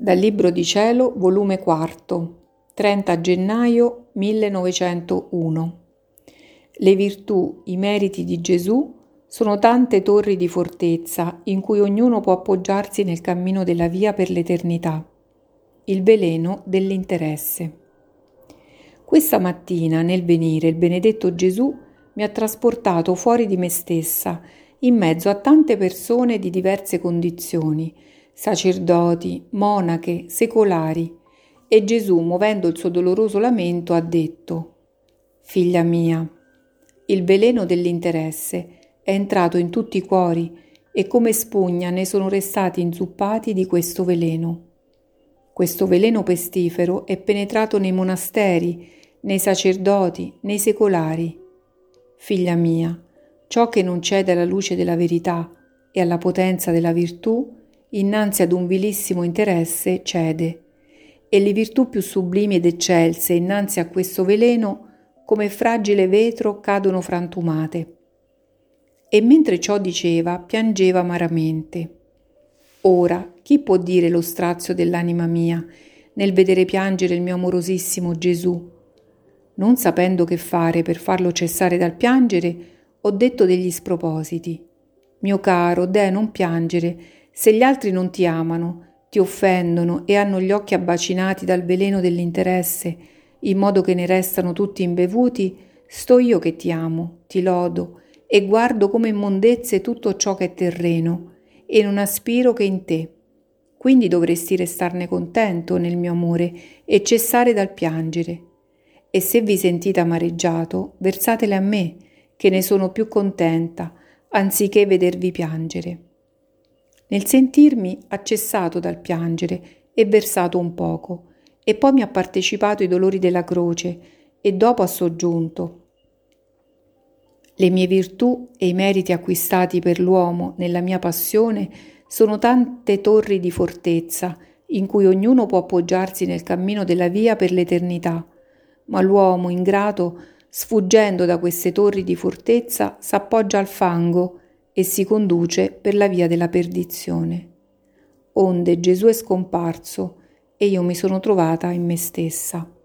Dal Libro di Cielo, volume 4, 30 gennaio 1901. Le virtù, i meriti di Gesù sono tante torri di fortezza in cui ognuno può appoggiarsi nel cammino della via per l'eternità. Il veleno dell'interesse. Questa mattina, nel venire, il benedetto Gesù mi ha trasportato fuori di me stessa, in mezzo a tante persone di diverse condizioni, sacerdoti, monache, secolari, e Gesù, muovendo il suo doloroso lamento, ha detto Figlia mia, il veleno dell'interesse è entrato in tutti i cuori e come spugna ne sono restati inzuppati di questo veleno. Questo veleno pestifero è penetrato nei monasteri, nei sacerdoti, nei secolari. Figlia mia, ciò che non cede alla luce della verità e alla potenza della virtù innanzi ad un vilissimo interesse cede, e le virtù più sublimi ed eccelse innanzi a questo veleno come fragile vetro cadono frantumate. E mentre ciò diceva, piangeva amaramente. Ora, chi può dire lo strazio dell'anima mia nel vedere piangere il mio amorosissimo Gesù? Non sapendo che fare per farlo cessare dal piangere, ho detto degli spropositi. Mio caro, deh, non piangere, se gli altri non ti amano, ti offendono e hanno gli occhi abbacinati dal veleno dell'interesse, in modo che ne restano tutti imbevuti, sto io che ti amo, ti lodo e guardo come immondezze tutto ciò che è terreno e non aspiro che in te. Quindi dovresti restarne contento nel mio amore e cessare dal piangere. E se vi sentite amareggiato, versatele a me, che ne sono più contenta, anziché vedervi piangere. Nel sentirmi ha cessato dal piangere e versato un poco, e poi mi ha partecipato i dolori della croce, e dopo ha soggiunto. Le mie virtù e i meriti acquistati per l'uomo nella mia passione sono tante torri di fortezza in cui ognuno può appoggiarsi nel cammino della via per l'eternità, ma l'uomo ingrato, sfuggendo da queste torri di fortezza, s'appoggia al fango e si conduce per la via della perdizione. Onde Gesù è scomparso e io mi sono trovata in me stessa.